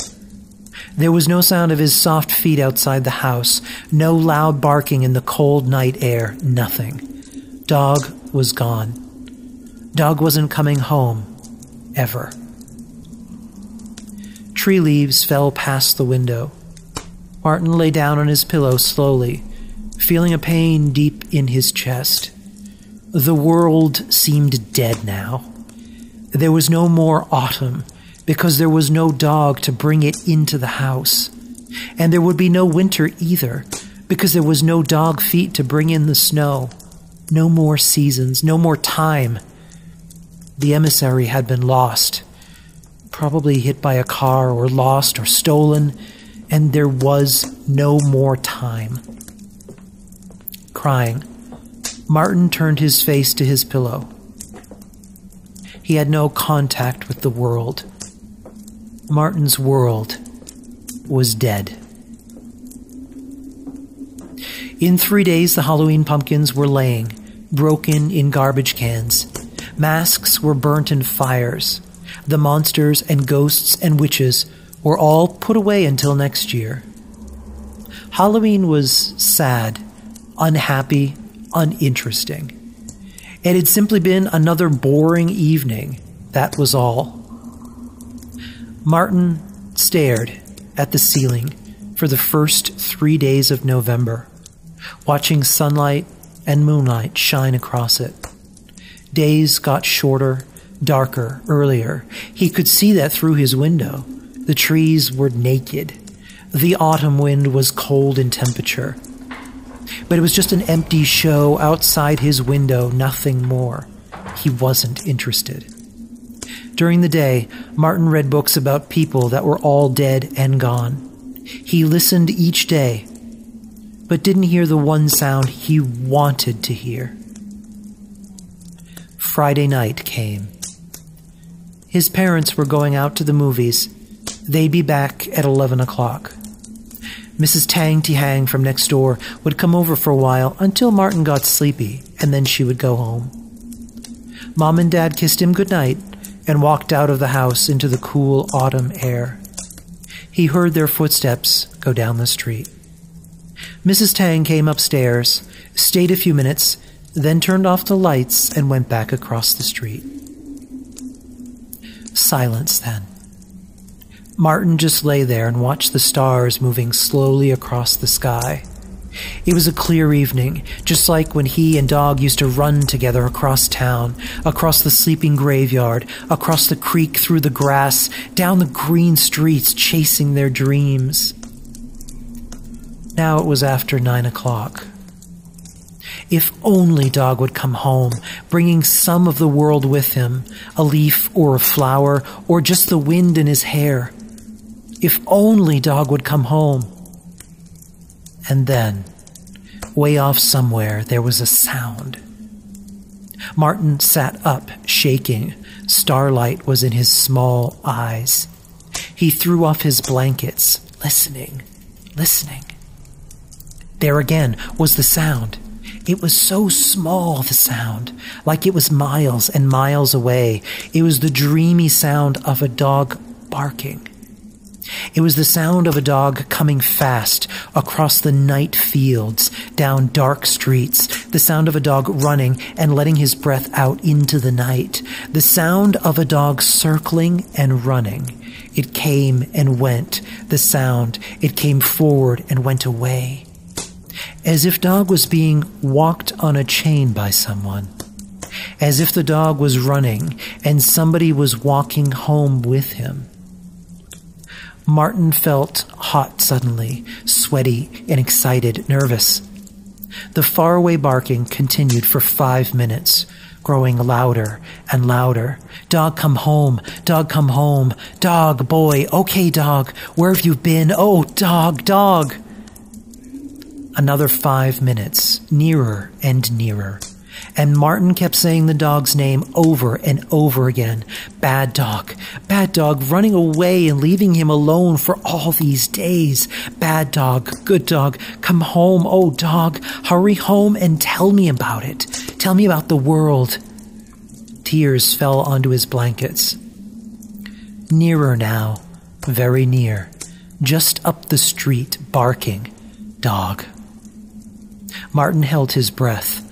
There was no sound of his soft feet outside the house, no loud barking in the cold night air, nothing. Dog was gone. Dog wasn't coming home, ever. Tree leaves fell past the window. Martin lay down on his pillow slowly, feeling a pain deep in his chest. The world seemed dead now. There was no more autumn because there was no dog to bring it into the house. And there would be no winter either because there was no dog feet to bring in the snow. No more seasons, no more time. The emissary had been lost, probably hit by a car or lost or stolen, and there was no more time. Crying, Martin turned his face to his pillow. He had no contact with the world. Martin's world was dead. In three days, the Halloween pumpkins were laying, broken in garbage cans. Masks were burnt in fires. The monsters and ghosts and witches were all put away until next year. Halloween was sad, unhappy, uninteresting. It had simply been another boring evening. That was all. Martin stared at the ceiling for the first three days of November, watching sunlight and moonlight shine across it. Days got shorter, darker, earlier. He could see that through his window. The trees were naked. The autumn wind was cold in temperature. But it was just an empty show outside his window, nothing more. He wasn't interested. During the day, Martin read books about people that were all dead and gone. He listened each day, but didn't hear the one sound he wanted to hear. Friday night came. His parents were going out to the movies. They'd be back at 11 o'clock. Mrs. Tang Tihang from next door would come over for a while until Martin got sleepy, and then she would go home. Mom and Dad kissed him goodnight and walked out of the house into the cool autumn air. He heard their footsteps go down the street. Mrs. Tang came upstairs, stayed a few minutes, then turned off the lights and went back across the street. Silence then. Martin just lay there and watched the stars moving slowly across the sky. It was a clear evening, just like when he and Dog used to run together across town, across the sleeping graveyard, across the creek through the grass, down the green streets chasing their dreams. Now it was after nine o'clock. If only Dog would come home, bringing some of the world with him, a leaf or a flower, or just the wind in his hair. If only Dog would come home. And then, way off somewhere, there was a sound. Martin sat up, shaking. Starlight was in his small eyes. He threw off his blankets, listening, listening. There again was the sound. It was so small, the sound, like it was miles and miles away. It was the dreamy sound of a dog barking. It was the sound of a dog coming fast across the night fields, down dark streets, the sound of a dog running and letting his breath out into the night, the sound of a dog circling and running. It came and went, the sound, it came forward and went away. As if dog was being walked on a chain by someone. As if the dog was running and somebody was walking home with him. Martin felt hot suddenly, sweaty and excited, nervous. The faraway barking continued for five minutes, growing louder and louder. Dog, come home. Dog, come home. Dog, boy. Okay, dog. Where have you been? Oh, dog, dog. Another five minutes, nearer and nearer. And Martin kept saying the dog's name over and over again. Bad dog. Bad dog running away and leaving him alone for all these days. Bad dog. Good dog. Come home. Oh, dog. Hurry home and tell me about it. Tell me about the world. Tears fell onto his blankets. Nearer now. Very near. Just up the street, barking. Dog. Martin held his breath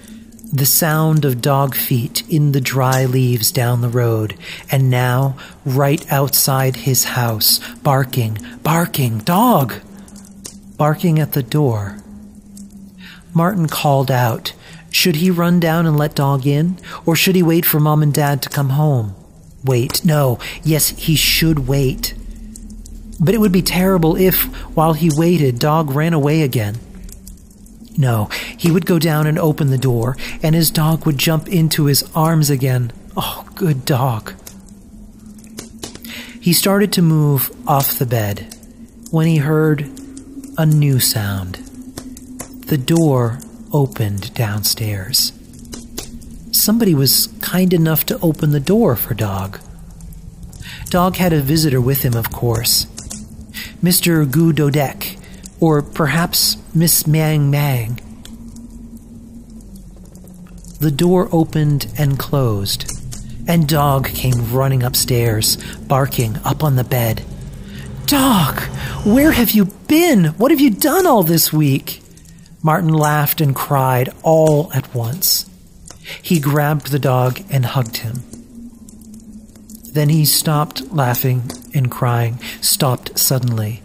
the sound of dog feet in the dry leaves down the road, and now, right outside his house, barking, barking, dog! Barking at the door. Martin called out. Should he run down and let dog in, or should he wait for mom and dad to come home? Wait, no, yes, he should wait. But it would be terrible if, while he waited, dog ran away again. No, he would go down and open the door, and his dog would jump into his arms again. Oh, good dog. He started to move off the bed when he heard a new sound. The door opened downstairs. Somebody was kind enough to open the door for Dog. Dog had a visitor with him, of course. Mr. Gu Dodek, or perhaps Miss Mang Mang. The door opened and closed, and Dog came running upstairs, barking up on the bed. Dog, where have you been? What have you done all this week? Martin laughed and cried all at once. He grabbed the dog and hugged him. Then he stopped laughing and crying, stopped suddenly.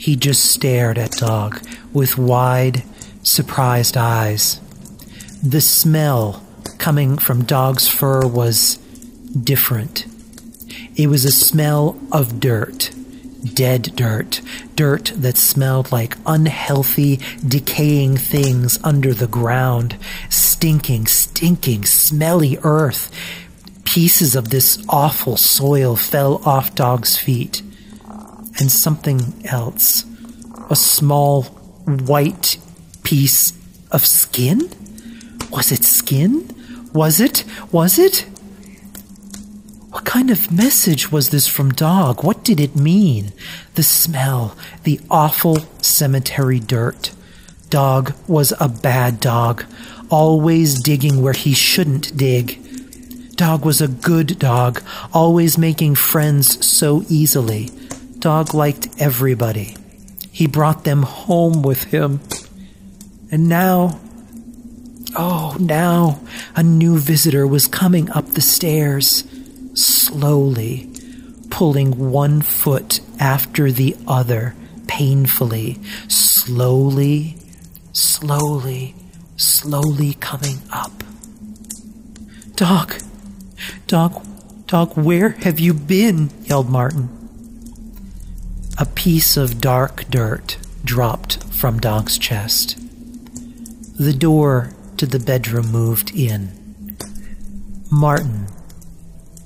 He just stared at Dog with wide, surprised eyes. The smell coming from Dog's fur was different. It was a smell of dirt, dead dirt, dirt that smelled like unhealthy, decaying things under the ground, stinking, stinking, smelly earth. Pieces of this awful soil fell off Dog's feet. And something else. A small white piece of skin? Was it skin? Was it? Was it? What kind of message was this from Dog? What did it mean? The smell, the awful cemetery dirt. Dog was a bad dog, always digging where he shouldn't dig. Dog was a good dog, always making friends so easily. Dog liked everybody. He brought them home with him. And now, oh, now a new visitor was coming up the stairs, slowly, pulling one foot after the other, painfully, slowly, slowly, slowly coming up. Dog, dog, dog, where have you been? yelled Martin. A piece of dark dirt dropped from Dog's chest. The door to the bedroom moved in. Martin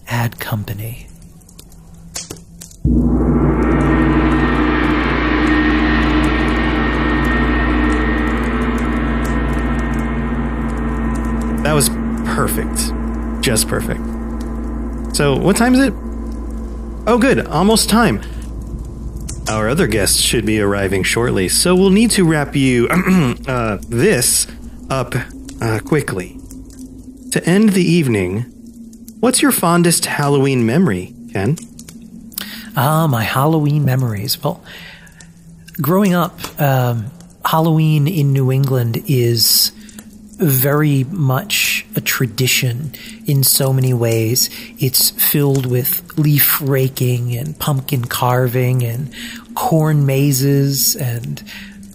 had company. That was perfect. Just perfect. So, what time is it? Oh, good. Almost time. Our other guests should be arriving shortly, so we'll need to wrap you *clears throat* uh, this up uh, quickly. To end the evening, what's your fondest Halloween memory, Ken? Ah, my Halloween memories. Well, growing up, um, Halloween in New England is very much a tradition in so many ways. It's filled with leaf raking and pumpkin carving and corn mazes and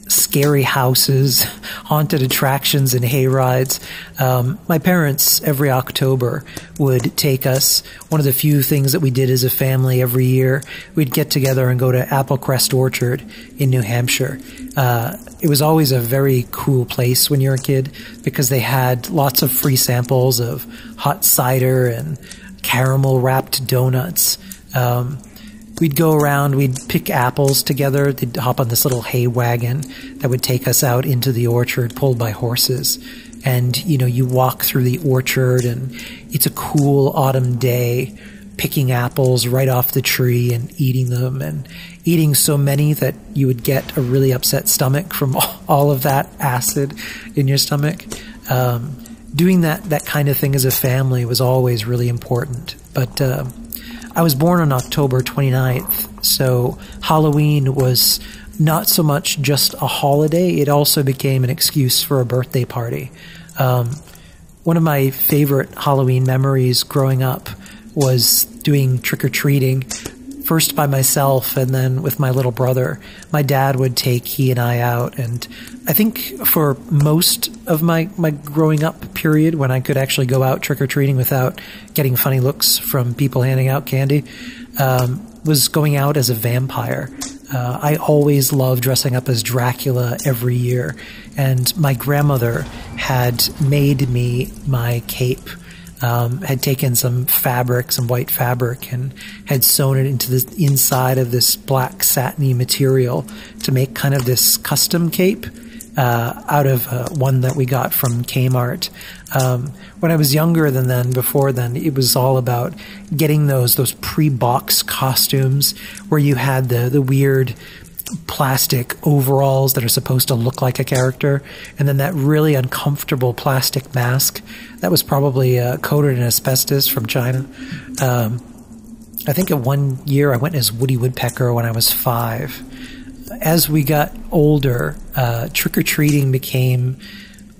scary houses, *laughs* haunted attractions, and hay rides. Um, my parents, every October, would take us. One of the few things that we did as a family every year, we'd get together and go to Applecrest Orchard in New Hampshire. Uh, it was always a very cool place when you're a kid because they had lots of free samples of hot cider and caramel wrapped donuts. Um, we'd go around, we'd pick apples together, they'd hop on this little hay wagon that would take us out into the orchard pulled by horses. And, you know, you walk through the orchard and it's a cool autumn day, picking apples right off the tree and eating them and eating so many that you would get a really upset stomach from *laughs* all of that acid in your stomach. Um, doing that, that kind of thing as a family was always really important. But, uh, I was born on October 29th, so Halloween was not so much just a holiday, it also became an excuse for a birthday party. Um, one of my favorite Halloween memories growing up was doing trick or treating, first by myself and then with my little brother. My dad would take he and I out, and I think for most of my, my growing up period, when I could actually go out trick or treating without getting funny looks from people handing out candy, um, was going out as a vampire. Uh, I always loved dressing up as Dracula every year, and my grandmother had made me my cape. Um, had taken some fabric, some white fabric, and had sewn it into the inside of this black satiny material to make kind of this custom cape uh, out of uh, one that we got from Kmart. Um, when I was younger than then, before then, it was all about getting those those pre-box costumes where you had the the weird plastic overalls that are supposed to look like a character, and then that really uncomfortable plastic mask that was probably uh, coated in asbestos from China. Um, I think at one year I went as Woody Woodpecker when I was five. As we got older, uh, trick or treating became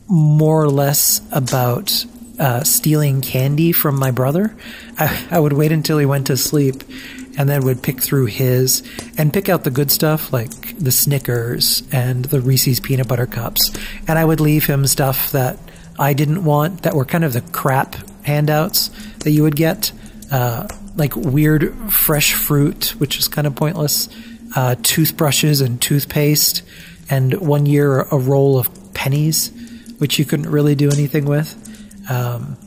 more or less about uh, stealing candy from my brother. I, I would wait until he went to sleep and then would pick through his and pick out the good stuff like the Snickers and the Reese's peanut butter cups. And I would leave him stuff that I didn't want that were kind of the crap handouts that you would get, uh, like weird fresh fruit, which is kind of pointless, uh, toothbrushes and toothpaste, and one year a roll of pennies, which you couldn't really do anything with. Um,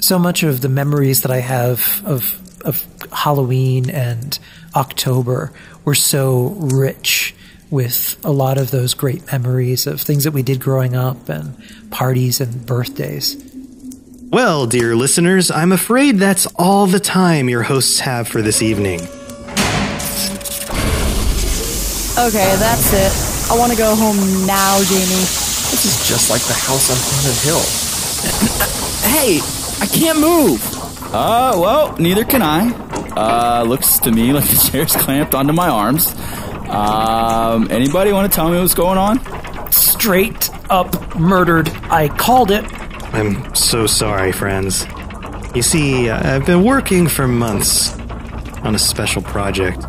so much of the memories that I have of of Halloween and October were so rich with a lot of those great memories of things that we did growing up and parties and birthdays. Well, dear listeners, I'm afraid that's all the time your hosts have for this evening. Okay, that's it. I want to go home now, Jamie. This is just like the house on Haunted Hill. Hey, I can't move. Uh, well, neither can I. Uh, looks to me *laughs* like the chair's clamped onto my arms. Um, anybody want to tell me what's going on? Straight up murdered. I called it. I'm so sorry, friends. You see, I've been working for months on a special project.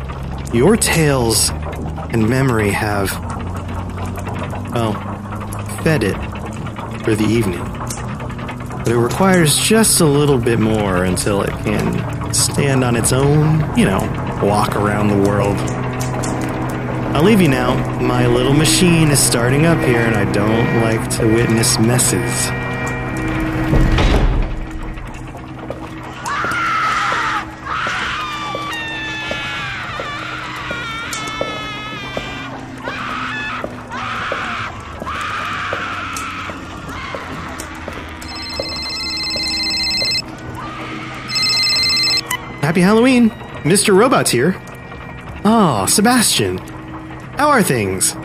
Your tales and memory have, well, fed it for the evening. But it requires just a little bit more until it can stand on its own, you know, walk around the world. I'll leave you now. My little machine is starting up here, and I don't like to witness messes. Happy Halloween! Mr. Robot's here. Oh, Sebastian. How are things?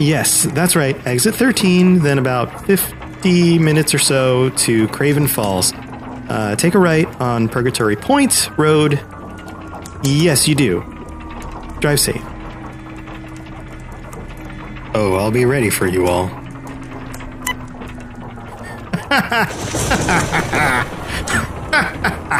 Yes, that's right. Exit 13, then about 50 minutes or so to Craven Falls. Uh, take a right on Purgatory Point Road. Yes, you do. Drive safe. Oh, I'll be ready for you all. *laughs*